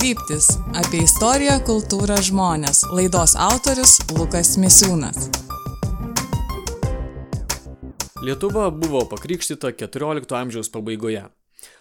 Kryptis - apie istoriją, kultūrą, žmonės. Laidos autorius Lukas Misiūnas. Lietuva buvo pakrikštyta XIV amžiaus pabaigoje,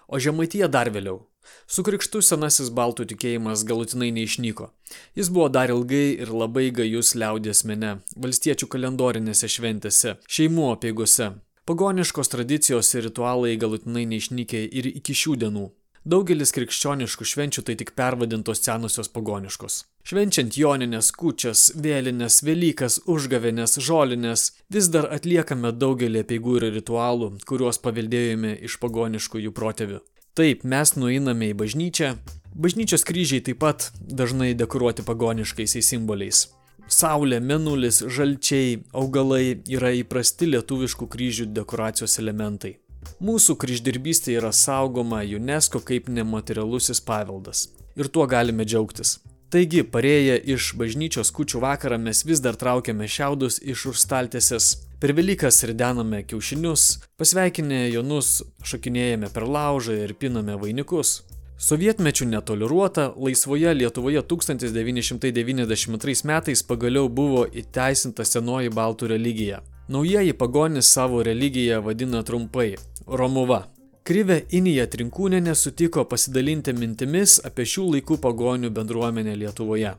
o Žemaitija dar vėliau. Su krikštu senasis baltų tikėjimas galutinai neišnyko. Jis buvo dar ilgai ir labai gajus liaudės mene, valstiečių kalendorinėse šventėse, šeimų apieigose. Pagoniškos tradicijos ir ritualai galutinai neišnykė ir iki šių dienų. Daugelis krikščioniškų švenčių tai tik pervadintos senosios pagoniškos. Švenčiant joninės, kučias, vėlinės, Velykas, užgavenės, žolinės, vis dar atliekame daugelį apieigų ir ritualų, kuriuos paveldėjome iš pagoniškųjų protėvių. Taip, mes nueiname į bažnyčią. Bažnyčios kryžiai taip pat dažnai dekoruoti pagoniškaisiais simboliais. Saulė, menulis, žalčiai, augalai yra įprasti lietuviškų kryžių dekoracijos elementai. Mūsų kryždirbystė yra saugoma UNESCO kaip nematerialusis paveldas. Ir tuo galime džiaugtis. Taigi, parėję iš bažnyčios kučių vakarą mes vis dar traukiame šiaudus iš užstaltėsės, per Velykas ridename kiaušinius, pasveikinę jonus šokinėjame per laužą ir piname vainikus. Sovietmečių netoleruota, laisvoje Lietuvoje 1992 metais pagaliau buvo įteisinta senoji baltų religija. Naujieji pagonys savo religiją vadina trumpai - Romuva. Krivė Inija Trinkūnenė sutiko pasidalinti mintimis apie šių laikų pagonių bendruomenę Lietuvoje.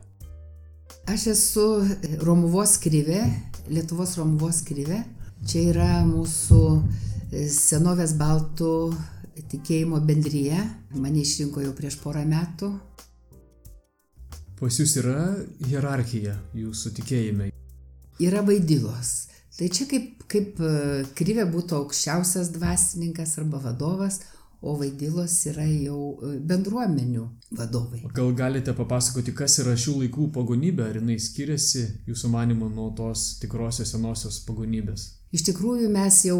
Aš esu Romuvos krivė, Lietuvos Romuvos krivė. Čia yra mūsų senovės baltų tikėjimo bendryje. Mane išrinko jau prieš porą metų. Pas jūs yra hierarchija jūsų tikėjime? Yra vaidylos. Tai čia kaip, kaip kryvė būtų aukščiausias dvasininkas arba vadovas, o vaidylos yra jau bendruomenių vadovai. Gal galite papasakoti, kas yra šių laikų pagonybė, ar jinai skiriasi jūsų manimu nuo tos tikrosios senosios pagonybės? Iš tikrųjų mes jau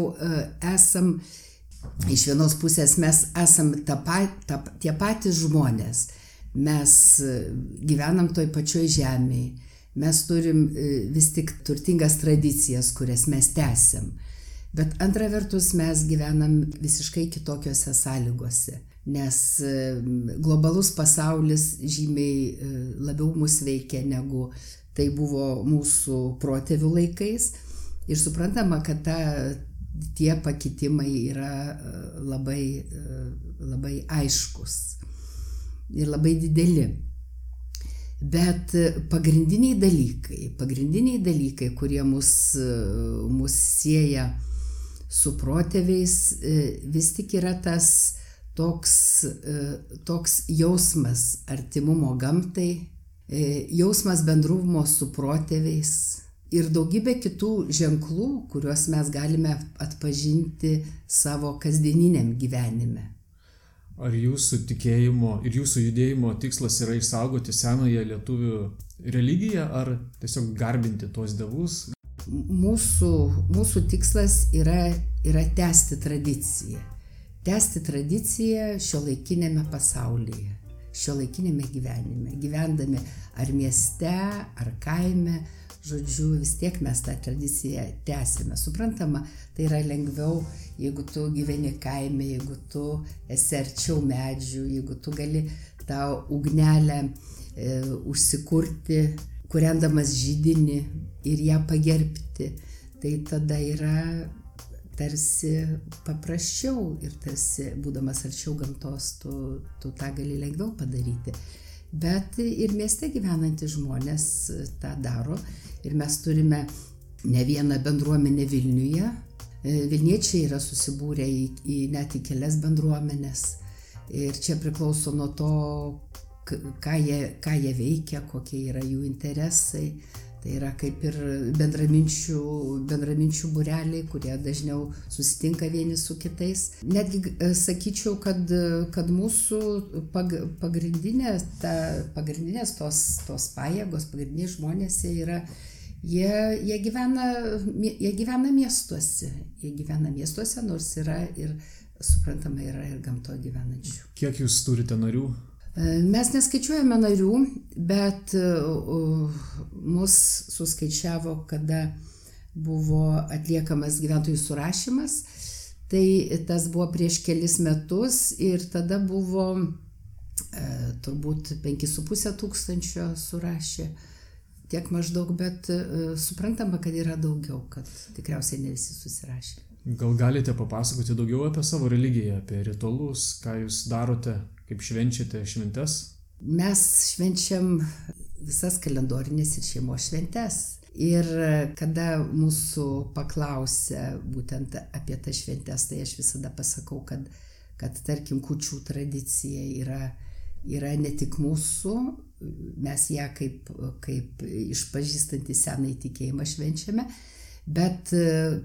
esam, iš vienos pusės mes esam ta, ta, tie patys žmonės, mes gyvenam toj pačioj žemėje mes turim vis tik turtingas tradicijas, kurias mes tęsiam. Bet antra vertus mes gyvenam visiškai kitokiose sąlygose, nes globalus pasaulis žymiai labiau mus veikia negu tai buvo mūsų protėvių laikais. Ir suprantama, kad ta, tie pakitimai yra labai, labai aiškus ir labai dideli. Bet pagrindiniai dalykai, pagrindiniai dalykai, kurie mus, mus sieja su protėviais, vis tik yra tas toks, toks jausmas artimumo gamtai, jausmas bendrumo su protėviais ir daugybė kitų ženklų, kuriuos mes galime atpažinti savo kasdieniniam gyvenime. Ar jūsų tikėjimo ir jūsų judėjimo tikslas yra išsaugoti senąją lietuvių religiją, ar tiesiog garbinti tuos dievus? Mūsų, mūsų tikslas yra, yra tęsti tradiciją. Tęsti tradiciją šio laikinėme pasaulyje, šio laikinėme gyvenime. Gyvendami ar mieste, ar kaime, žodžiu, vis tiek mes tą tradiciją tęsime. Suprantama, tai yra lengviau, jeigu tu gyveni kaime, jeigu tu esi arčiau medžių, jeigu tu gali tą ugnelę e, užsikurti, kuriandamas žydinį ir ją pagerbti, tai tada yra tarsi paprasčiau ir tarsi būdamas arčiau gamtos tu, tu tą gali lengviau padaryti. Bet ir mieste gyvenantys žmonės tą daro ir mes turime ne vieną bendruomenę Vilniuje. Vilniečiai yra susibūrę į, į net į kelias bendruomenės ir čia priklauso nuo to, ką jie, ką jie veikia, kokie yra jų interesai. Tai yra kaip ir bendraminčių, bendraminčių bureliai, kurie dažniau susitinka vieni su kitais. Netgi sakyčiau, kad, kad mūsų pag, pagrindinė, ta, pagrindinės tos, tos pajėgos, pagrindiniai žmonės yra, jie, jie, gyvena, jie gyvena miestuose. Jie gyvena miestuose, nors yra ir, suprantama, yra ir gamtoje gyvenančių. Kiek jūs turite narių? Mes neskaičiuojame narių, bet mus suskaičiavo, kada buvo atliekamas gyventojų surašymas. Tai tas buvo prieš kelis metus ir tada buvo turbūt 5,5 tūkstančio surašė, tiek maždaug, bet e, suprantama, kad yra daugiau, kad tikriausiai ne visi susirašė. Gal galite papasakoti daugiau apie savo religiją, apie ritualus, ką jūs darote, kaip švenčiate šventes? Mes švenčiam visas kalendorinės ir šeimos šventes. Ir kada mūsų paklausia būtent apie tas šventes, tai aš visada pasakau, kad, kad tarkim, kučių tradicija yra, yra ne tik mūsų, mes ją kaip, kaip išpažįstantį senąjį tikėjimą švenčiame, bet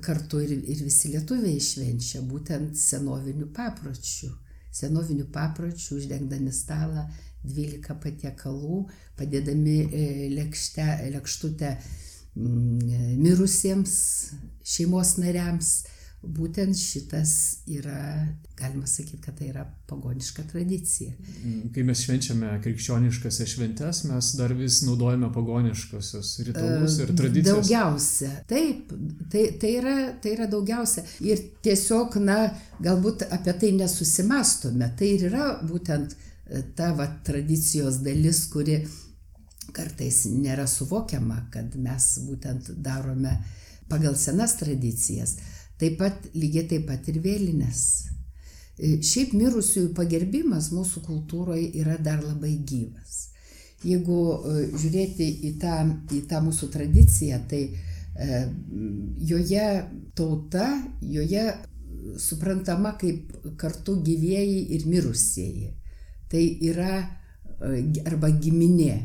kartu ir, ir visi lietuviai švenčia būtent senovinių papročių. Senovinių papročių uždengdami stalą 12 patiekalų, padėdami e, lėkšte, lėkštutę Mm, mirusiems šeimos nariams. Būtent šitas yra, galima sakyti, kad tai yra pagoniška tradicija. Mm, kai mes švenčiame krikščioniškasias šventes, mes dar vis naudojame pagoniškosios ritualus ir tradicijas. Daugiausia, taip, tai, tai, yra, tai yra daugiausia. Ir tiesiog, na, galbūt apie tai nesusimastome. Tai ir yra būtent e, ta va, tradicijos dalis, kuri kartais nėra suvokiama, kad mes būtent darome pagal senas tradicijas. Taip pat lygiai taip pat ir vėlinės. E, šiaip mirusiųjų pagerbimas mūsų kultūroje yra dar labai gyvas. Jeigu e, žiūrėti į tą, į tą mūsų tradiciją, tai e, joje tauta, joje suprantama kaip kartu gyvėjai ir mirusieji. Tai yra e, arba giminė.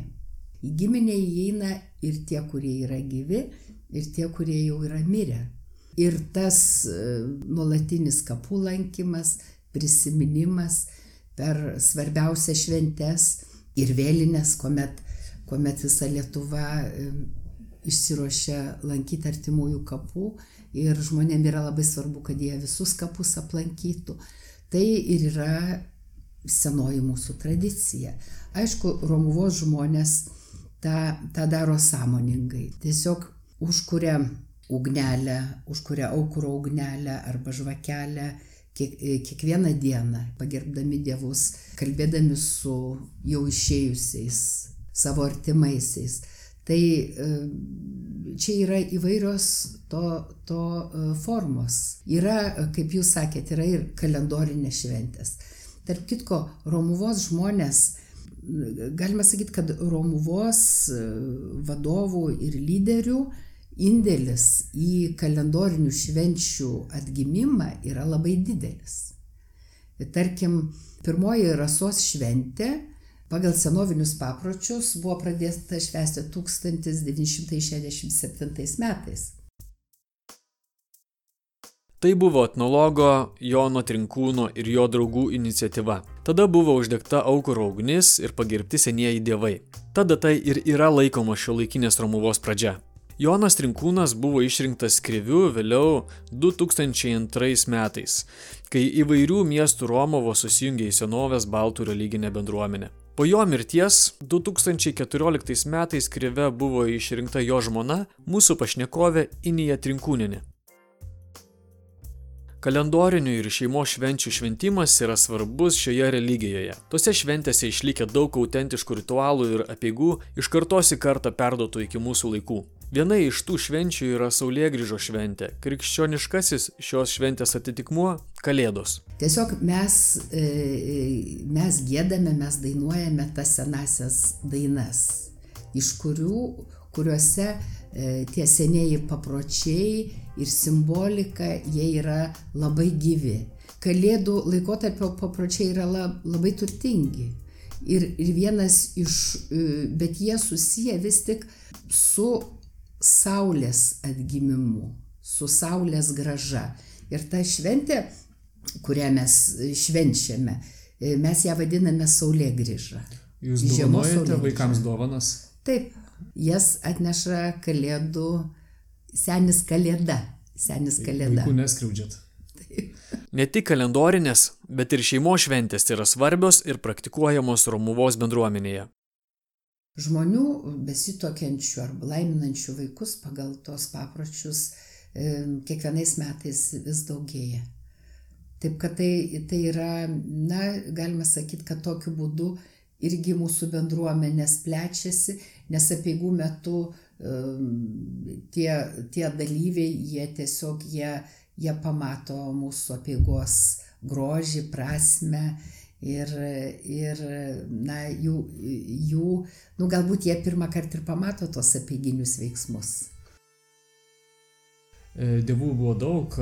Į giminę įeina ir tie, kurie yra gyvi, ir tie, kurie jau yra mirę. Ir tas e, nuolatinis kapų lankymas, prisiminimas per svarbiausias šventes ir vėlinės, kuomet, kuomet visa Lietuva e, išsiruošia lankyti artimųjų kapų ir žmonėm yra labai svarbu, kad jie visus kapus aplankytų. Tai ir yra senoji mūsų tradicija. Aišku, Romuvos žmonės tą, tą daro sąmoningai. Tiesiog užkuria ugnelę, užkuria aukuro ugnelę arba žvakelę kiek, kiekvieną dieną, pagerbdami dievus, kalbėdami su jau išėjusiais, savo artimaisiais. Tai e, čia yra įvairios to, to e, formos. Yra, kaip jūs sakėte, yra ir kalendorinės šventės. Tarp kitko, Romuvos žmonės galima sakyti, kad Romuvos e, vadovų ir lyderių indėlis į kalendorinių švenčių atgimimą yra labai didelis. Tarkim, pirmoji rasos šventė pagal senovinius papročius buvo pradėta švęsti 1967 metais. Tai buvo etnologo Jono Trinkūno ir jo draugų iniciatyva. Tada buvo uždegta aukuro ugnis ir pagerbti senieji dievai. Ta data ir yra laikoma šio laikinės Romuvos pradžia. Jonas Trinkūnas buvo išrinktas kriviu vėliau 2002 metais, kai įvairių miestų Romovo susijungė į senovės baltų religinę bendruomenę. Po jo mirties 2014 metais krive buvo išrinkta jo žmona, mūsų pašnekovė Inija Trinkūninė. Kalendorinių ir šeimos švenčių šventimas yra svarbus šioje religijoje. Tose šventėse išlikę daug autentiškų ritualų ir apieigų iš kartos į kartą perduotų iki mūsų laikų. Viena iš tų švenčių yra Saulėgrįžo šventė. Krikščioniškasis šios šventės atitikmuo - Kalėdos. Tiesiog mes, e, mes gėdame, mes dainuojame tas senasias dainas, iš kurių, kuriuose e, tie senieji papročiai ir simbolika, jie yra labai gyvi. Kalėdų laikotarpio papročiai yra labai turtingi. Ir, ir vienas iš, e, bet jie susiję vis tik su Saulės atgimimu, su Saulės graža. Ir ta šventė, kurią mes švenčiame, e, mes ją vadiname Saulė grįža. Jūs dovanojate vaikams dovanas? Taip, jas atneša Kalėdų senis kalėda. Senis kalėda. Vaikų neskriaudžiat. Ne tik kalendorinės, bet ir šeimos šventės yra svarbios ir praktikuojamos Romuvos bendruomenėje. Žmonių besitokiančių arba laiminančių vaikus pagal tos papročius e, kiekvienais metais vis daugėja. Taip kad tai, tai yra, na, galima sakyti, kad tokiu būdu irgi mūsų bendruomenės plečiasi, nes apieigų metu tie, tie dalyviai, jie tiesiog, jie, jie pamato mūsų apieigos grožį, prasme ir, ir na, jų, jų, nu galbūt jie pirmą kartą ir pamato tos apieginius veiksmus. E, dievų buvo daug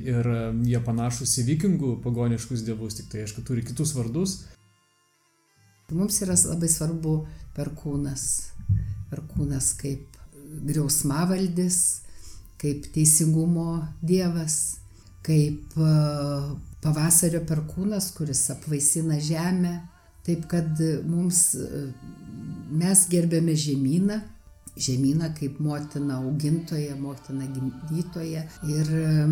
ir jie panašus į vikingų pagoniškus dievus, tik tai aišku turi kitus vardus. Mums yra labai svarbu perkūnas. Perkūnas kaip griausmavaldis, kaip teisingumo dievas, kaip e, pavasario perkūnas, kuris apvaisina žemę. Taip kad mums e, mes gerbėme žemyną, žemyną kaip motina augintoja, motina gimdytoja ir e,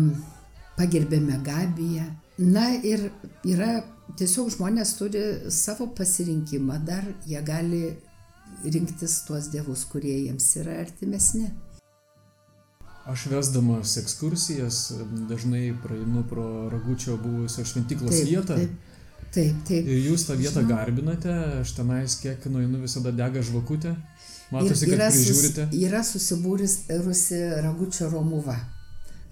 pagerbėme Gabiją. Na ir yra, tiesiog žmonės turi savo pasirinkimą, dar jie gali rinktis tuos dievus, kurie jiems yra artimesni. Aš vesdamas ekskursijas dažnai praeinu pro Ragučio buvusio šventyklos taip, vietą. Taip, taip, taip. Ir jūs tą vietą Žinau. garbinate, aš tenais kiek nueinu visada dega žvakutė. Matosi, ir, yra, kad prižiūrite. Sus, yra susibūris Rusi Ragučio Romuva.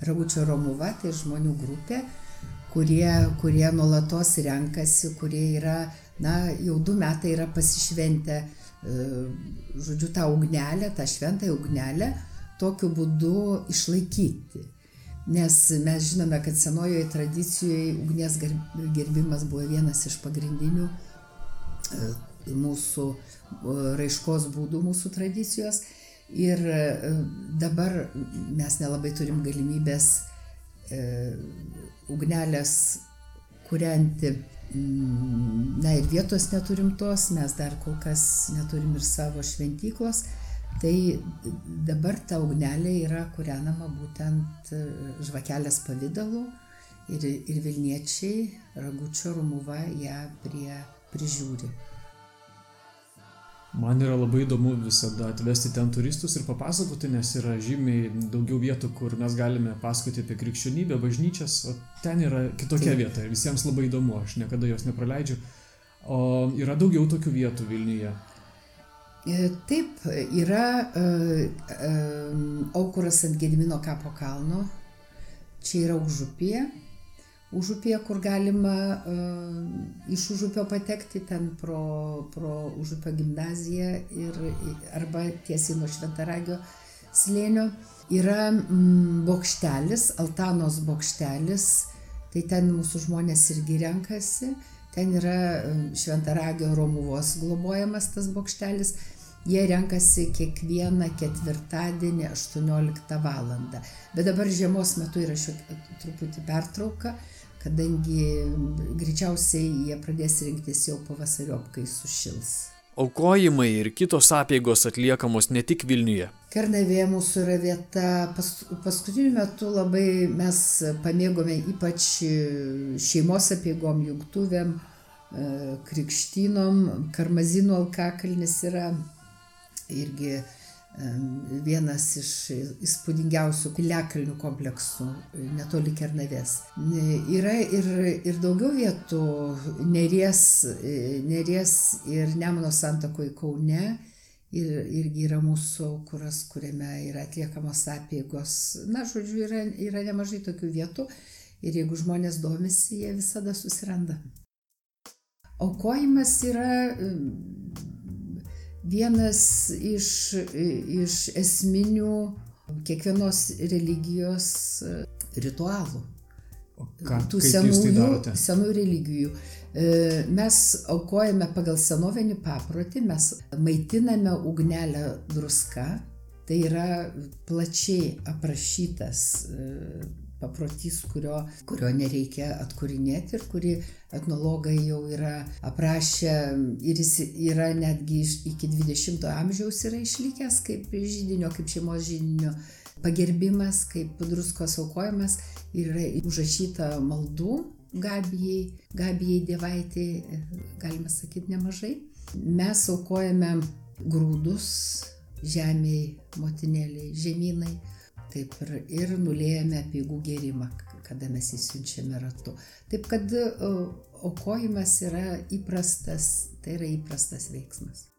Ragučio Romuva tai žmonių grupė, kurie, kurie nuolatos renkasi, kurie yra, na, jau du metai yra pasišventę E, žodžiu, tą ugnelę, tą šventąją ugnelę tokiu būdu išlaikyti. Nes mes žinome, kad senojoje tradicijoje ugnies gerbimas buvo vienas iš pagrindinių e, mūsų e, raiškos būdų, mūsų tradicijos. Ir dabar mes nelabai turim galimybės ugnelės kurianti Mm, na ir vietos neturim tos, mes dar kol kas neturim ir savo šventyklos, tai dabar ta ugnelė yra kūrenama būtent e, žvakelės pavydalu ir, ir Vilniečiai Ragučio Rumuva ją prie prižiūri. Man yra labai įdomu visada atvesti ten turistus ir papasakoti, nes yra žymiai daugiau vietų, kur mes galime pasakoti apie krikščionybę, bažnyčias, o ten yra kitokia Taip. vieta ir visiems labai įdomu, aš niekada jos nepraleidžiu. O yra daugiau tokių vietų Vilniuje. E, taip, yra uh, uh, aukuras ant Gedimino kapo kalno, čia yra užupyje užupyje, kur galima iš užupio patekti ten pro, pro užupio gimnaziją ir, arba tiesiai nuo šventaragio slėnio. Yra mm, bokštelis, Altanos bokštelis, tai ten mūsų žmonės irgi renkasi. Ten yra šventaragio Romuvos globojamas tas bokštelis. Jie renkasi kiekvieną ketvirtadienį 18 val. Bet dabar žiemos metu yra šiek truputį pertrauka, kadangi greičiausiai jie pradės rinktis jau pavasariop, kai sušils. Aukojimai ir kitos apėgos atliekamos ne tik Vilniuje. Kernavė mūsų yra vieta, pas, paskutiniu metu labai mes pamėgome ypač šeimos apėgom, jungtuvėm, e, krikštynom, karmazinų alkakalnis yra irgi vienas iš įspūdingiausių piliakalnių kompleksų netoli Kernavės. Yra ir, ir daugiau vietų Neries, Neries ir Nemuno santakoje Kaune. Ir, irgi yra mūsų kuras, kuriame yra atliekamos apėgos. Na, žodžiu, yra, yra nemažai tokių vietų ir jeigu žmonės domisi, jie visada susiranda. Aukojimas yra vienas iš, iš esminių kiekvienos religijos e, ritualų. O ką, tų senųjų, tai senųjų religijų. E, mes aukojame pagal senovinį paprotį, mes maitiname ugnelę druska, tai yra plačiai aprašytas e, paprotys, kurio, kurio nereikia atkūrinėti ir kurį etnologai jau yra aprašę ir jis yra netgi iki 20-ojo amžiaus yra išlikęs kaip žydinio, kaip šeimos žydinio pagerbimas, kaip druskos aukojimas ir yra užrašyta maldų Gabijai, Gabijai dievaitė, galima sakyti, nemažai. Mes aukojame grūdus žemiai, motinėliai, žemynai, taip ir, ir nulėjame peigų gėrimą, kada mes įsiunčiame ratu. Taip kad aukojimas yra įprastas, tai yra įprastas veiksmas.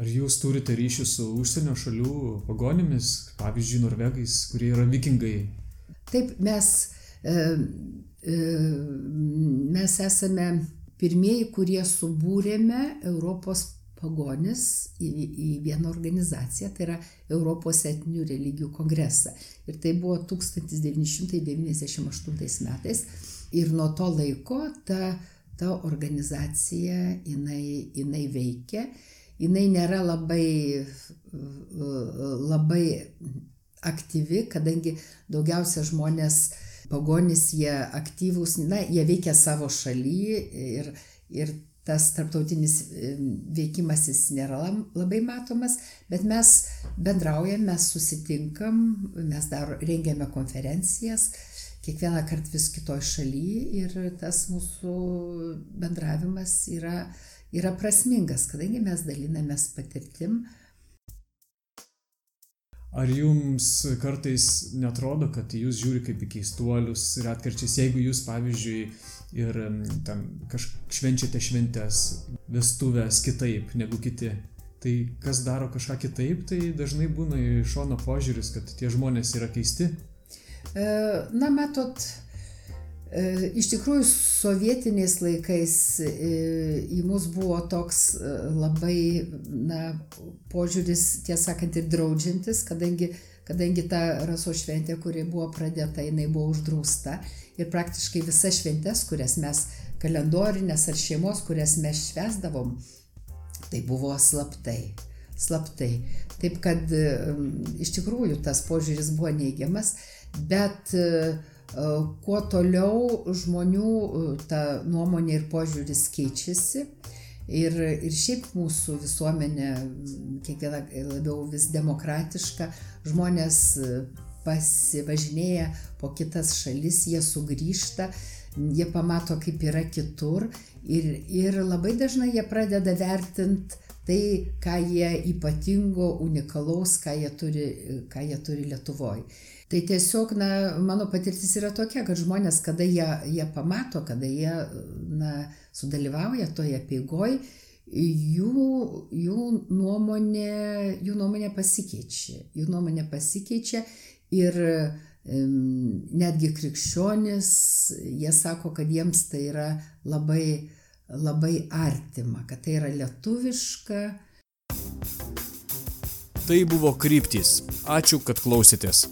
Ar jūs turite ryšių su užsienio šalių pagonimis, pavyzdžiui, norvegais, kurie yra vikingai? Taip, mes, e, e, mes esame pirmieji, kurie subūrėme Europos pagonis į, į vieną organizaciją, tai yra Europos etinių religijų kongresą. Ir tai buvo 1998 metais. Ir nuo to laiko ta, ta organizacija jinai, jinai veikia. Jinai nėra labai, labai aktyvi, kadangi daugiausia žmonės pagonys, jie aktyvūs, na, jie veikia savo šalyje ir, ir tas tarptautinis veikimas jis nėra labai matomas, bet mes bendraujam, mes susitinkam, mes dar rengiame konferencijas, kiekvieną kartą vis kitoj šalyje ir tas mūsų bendravimas yra, yra prasmingas, kadangi mes dalinamės patirtim. Ar jums kartais netrodo, kad jūs žiūri kaip į keistuolius ir atkarčiais, jeigu jūs, pavyzdžiui, ir ten kažkaip švenčiate šventės, vestuvės kitaip negu kiti. Tai kas daro kažką kitaip, tai dažnai būna iš šono požiūris, kad tie žmonės yra keisti. E, na, matot, e, iš tikrųjų sovietiniais laikais e, į mus buvo toks labai, na, požiūris, tiesą sakant, ir draudžiantis, kadangi kadangi ta raso šventė, kuri buvo pradėta, jinai buvo uždrausta ir praktiškai visas šventes, kurias mes kalendorinės ar šeimos, kurias mes švesdavom, tai buvo slaptai. Slaptai. Taip kad iš tikrųjų tas požiūris buvo neigiamas, bet e, kuo toliau žmonių e, ta nuomonė ir požiūris keičiasi, Ir, ir šiaip mūsų visuomenė kiekviena labiau vis demokratiška, žmonės pasivažinėja po kitas šalis, jie sugrįžta, jie pamato, kaip yra kitur ir, ir labai dažnai jie pradeda vertinti tai, ką jie ypatingo, unikalaus, ką jie turi, ką jie turi Lietuvoje. Tai tiesiog, na, mano patirtis yra tokia, kad žmonės, kada jie, jie pamato, kada jie, na, sudalyvauja toje peigoj, jų, jų, nuomonė, jų nuomonė pasikeičia. Jų nuomonė pasikeičia ir netgi krikščionis, jie sako, kad jiems tai yra labai, labai artima, kad tai yra lietuviška. Tai buvo kryptys. Ačiū, kad klausėtės.